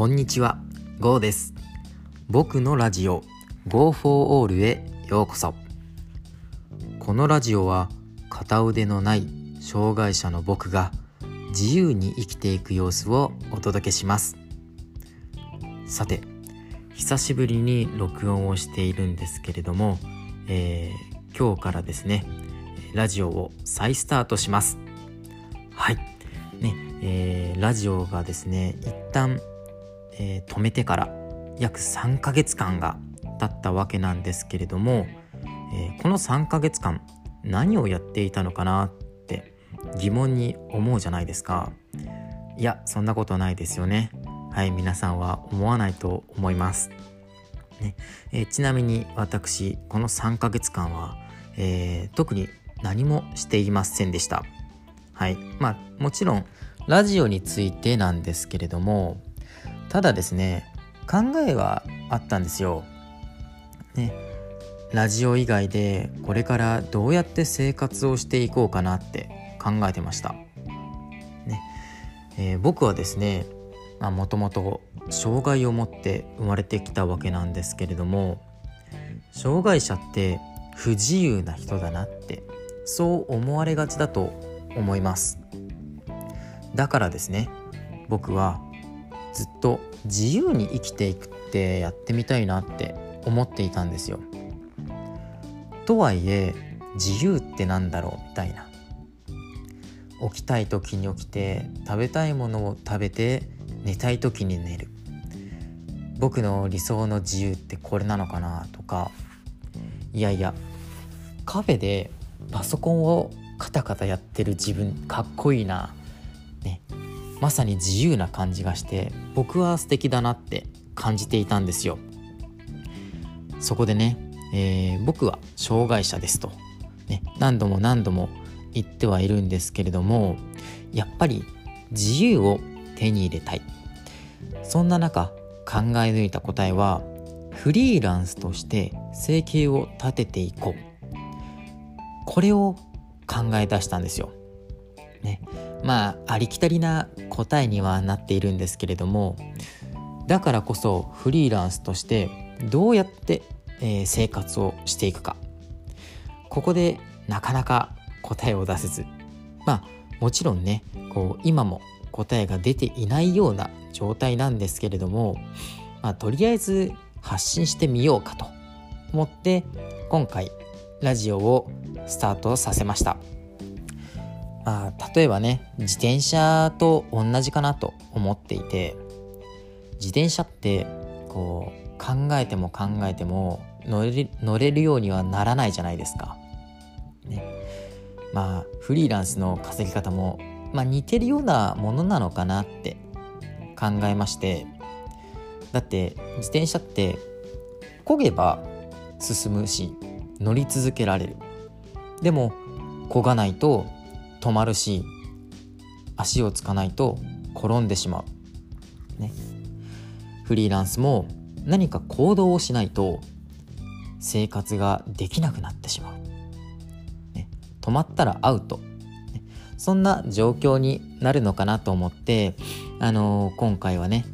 こんにちは、ゴーです。僕のラジオ Go for All へようこそ。このラジオは片腕のない障害者の僕が自由に生きていく様子をお届けします。さて、久しぶりに録音をしているんですけれども、えー今日からですね、ラジオを再スタートします。はい。ね、えーラジオがですね、一旦、えー止めてから約3ヶ月間が経ったわけなんですけれども、えーこの3ヶ月間何をやっていたのかなって疑問に思うじゃないですか。いや、そんなことないですよね。はい、皆さんは思わないと思います。ねえーちなみに私この3ヶ月間は、えー特に何もしていませんでしたはいまあもちろんラジオについてなんですけれどもただですね考えはあったんですよ。ねラジオ以外でこれからどうやって生活をしていこうかなって考えてました。ね、えー僕はですねもともと障害を持って生まれてきたわけなんですけれども障害者って不自由な人だなってそう思われがちだと思います。だからですね僕はずっと自由に生きていくってやってみたいなって思っていたんですよ。とはいえ自由ってなんだろうみたいな。起きたい時に起きて食べたいものを食べて寝たい時に寝る。僕の理想の自由ってこれなのかなとか。いやいやカフェでパソコンをカタカタやってる自分かっこいいな。まさに自由な感じがして僕は素敵だなって感じていたんですよ。そこでね、えー僕は障害者ですと、ね、何度も何度も言ってはいるんですけれどもやっぱり自由を手に入れたい。そんな中考え抜いた答えはフリーランスとして生計を立てていこう。これを考え出したんですよ。ね、まあありきたりな答えにはなっているんですけれどもだからこそフリーランスとしてどうやって、えー生活をしていくかここでなかなか答えを出せずまあもちろんねこう今も答えが出ていないような状態なんですけれども、まあ、とりあえず発信してみようかと思って今回ラジオをスタートさせました。あ、例えばね自転車と同じかなと思っていて自転車ってこう考えても考えても乗れ乗れるようにはならないじゃないですか。ね、まあフリーランスの稼ぎ方も、まあ、似てるようなものなのかなって考えまして。だって自転車って漕げば進むし乗り続けられる。でも漕がないと止まるし足をつかないと転んでしまう、ね、フリーランスも何か行動をしないと生活ができなくなってしまう、ね、止まったらアウト、ね。そんな状況になるのかなと思って、あのー今回はね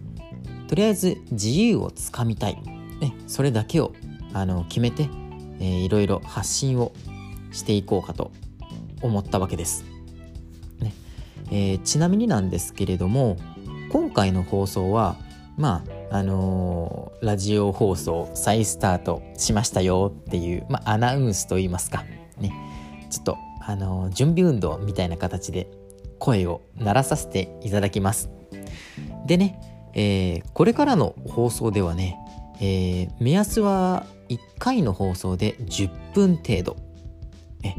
とりあえず自由をつかみたい、ね、それだけを、あの決めて、えーいろいろ発信をしていこうかと思ったわけです。えーちなみになんですけれども今回の放送はまああのーラジオ放送再スタートしましたよっていう、まあ、アナウンスといいますか。ね。ちょっと、あのー準備運動みたいな形で声を鳴らさせていただきます。でね、えこれからの放送ではね、え目安は1回の放送で10分程度。え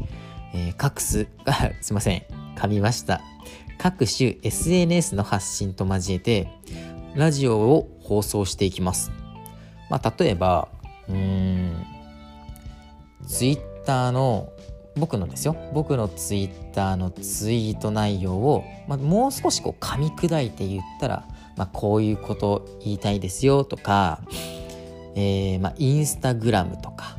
えー各種あすいません。噛みました。各種 SNS の発信と交えてラジオを放送していきます。まあ例えばうんツイッターの僕のですよ。僕のツイッターのツイート内容を、まあ、もう少しこう噛み砕いて言ったら、まあ、こういうこと言いたいですよとか、えーまあ、インスタグラムとか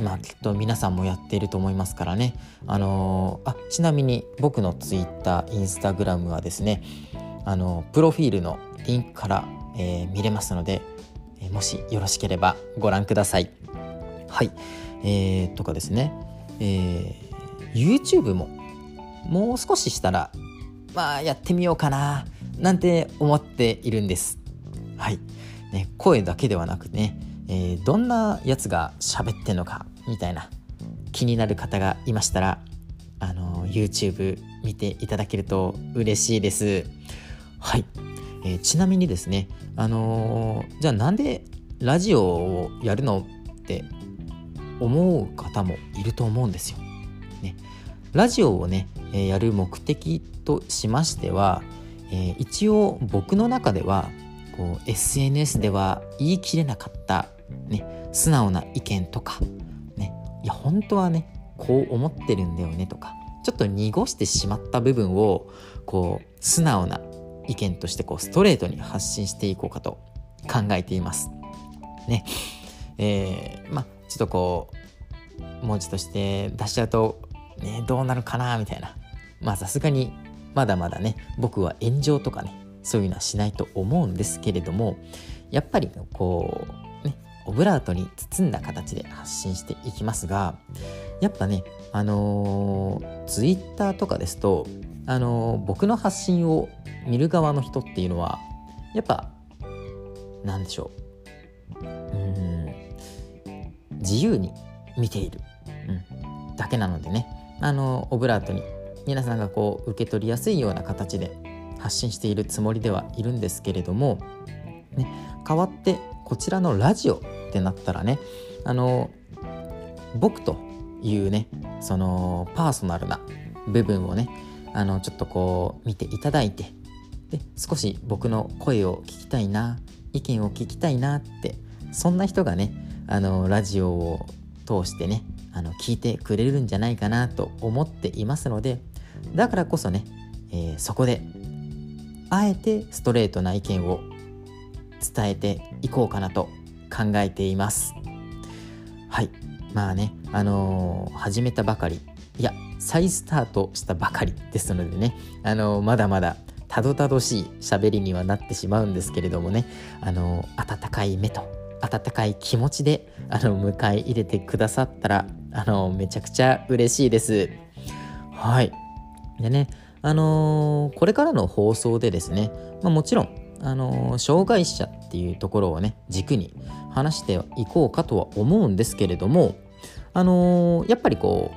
まあきっと皆さんもやっていると思いますからね。あのーあちなみに僕のツイッターインスタグラムはですねあのプロフィールのリンクからえー、見れますので、えもしよろしければご覧ください。はい。えー、とかですね、えー、YouTube ももう少ししたらまあやってみようかななんて思っているんです。はい。ね声だけではなくね、えー、どんなやつが喋ってんのかみたいな気になる方がいましたらあの YouTube 見ていただけると嬉しいです。はい、えー、ちなみにですねあのー、じゃあなんでラジオをやるのって思う方もいると思うんですよ。ね、ラジオをね、えー、やる目的としましては、えー、一応僕の中ではこう SNS では言い切れなかった、ね、素直な意見とかねいや本当はねこう思ってるんだよねとかちょっと濁してしまった部分をこう素直な意見としてこうストレートに発信していこうかと考えています。ねえー、まあちょっとこう文字として出しちゃうと、ね、どうなるかなみたいなまあさすがにまだまだね僕は炎上とかねそういうのはしないと思うんですけれどもやっぱりこうオブラートに包んだ形で発信していきますがやっぱねあのー、ツイッターとかですとあのー、僕の発信を見る側の人っていうのはやっぱなんでしょう。うん。自由に見ている、うん、だけなのでね。あのオブラートに皆さんがこう受け取りやすいような形で発信しているつもりではいるんですけれども、ね、代わってこちらのラジオってなったらねあの僕というねそのパーソナルな部分をねあのちょっとこう見ていただいてで少し僕の声を聞きたいな意見を聞きたいなってそんな人がねあのラジオを通してねあの聞いてくれるんじゃないかなと思っていますのでだからこそね、えー、そこであえてストレートな意見を伝えていこうかなと考えています。はい。まあねあのー、始めたばかり。いや再スタートしたばかりですのでね。あのー、まだまだたどたどしい喋りにはなってしまうんですけれどもね。あのー、温かい目と温かい気持ちであの迎え入れてくださったらあのめちゃくちゃ嬉しいです。はい。でねあのこれからの放送でですね、まあ、もちろんあの障害者っていうところをね軸に話していこうかとは思うんですけれどもあのやっぱりこ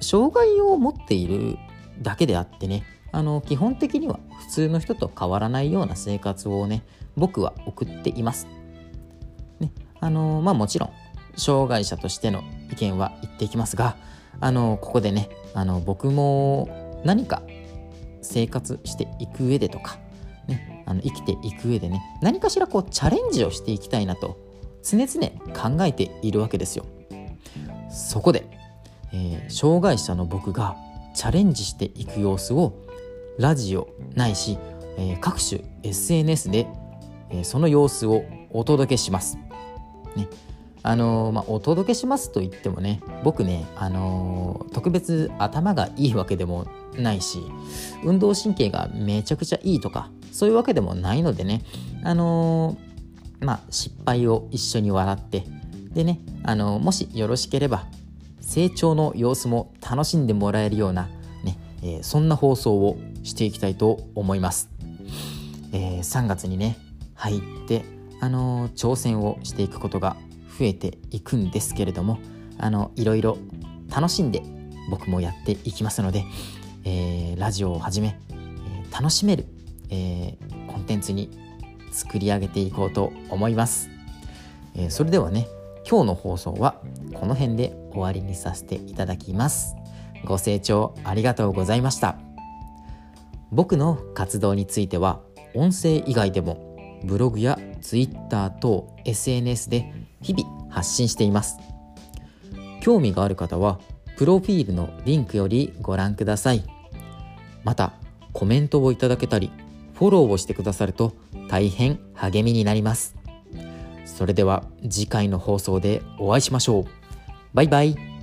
う障害を持っているだけであってねあの基本的には普通の人と変わらないような生活をね僕は送っています。ねあのまあもちろん障害者としての意見は言っていきますがあのここでねあの僕も何か生活していく上でとかねあの生きていく上でね何かしらこうチャレンジをしていきたいなと常々考えているわけですよそこで、えー、障害者の僕がチャレンジしていく様子をラジオないし、えー、各種 SNS で、えー、その様子をお届けします。ねあの、まあ、お届けしますと言ってもね僕ね、あの特別頭がいいわけでもないし運動神経がめちゃくちゃいいとかそういうわけでもないのでねあの、まあ失敗を一緒に笑ってでねあの、もしよろしければ成長の様子も楽しんでもらえるようなね、えー、そんな放送をしていきたいと思います、えー、3月にね入ってあの挑戦をしていくことが増えていくんですけれどもあのいろいろ楽しんで僕もやっていきますのでえー、ラジオをはじめ、えー、楽しめる、えー、コンテンツに作り上げていこうと思います、えそれではね今日の放送はこの辺で終わりにさせていただきます。ご清聴ありがとうございました。僕の活動については音声以外でもブログや Twitter 等 SNS で日々発信しています。興味がある方はプロフィールのリンクよりご覧ください。またコメントをいただけたりフォローをしてくださると大変励みになります。それでは次回の放送でお会いしましょう。バイバイ。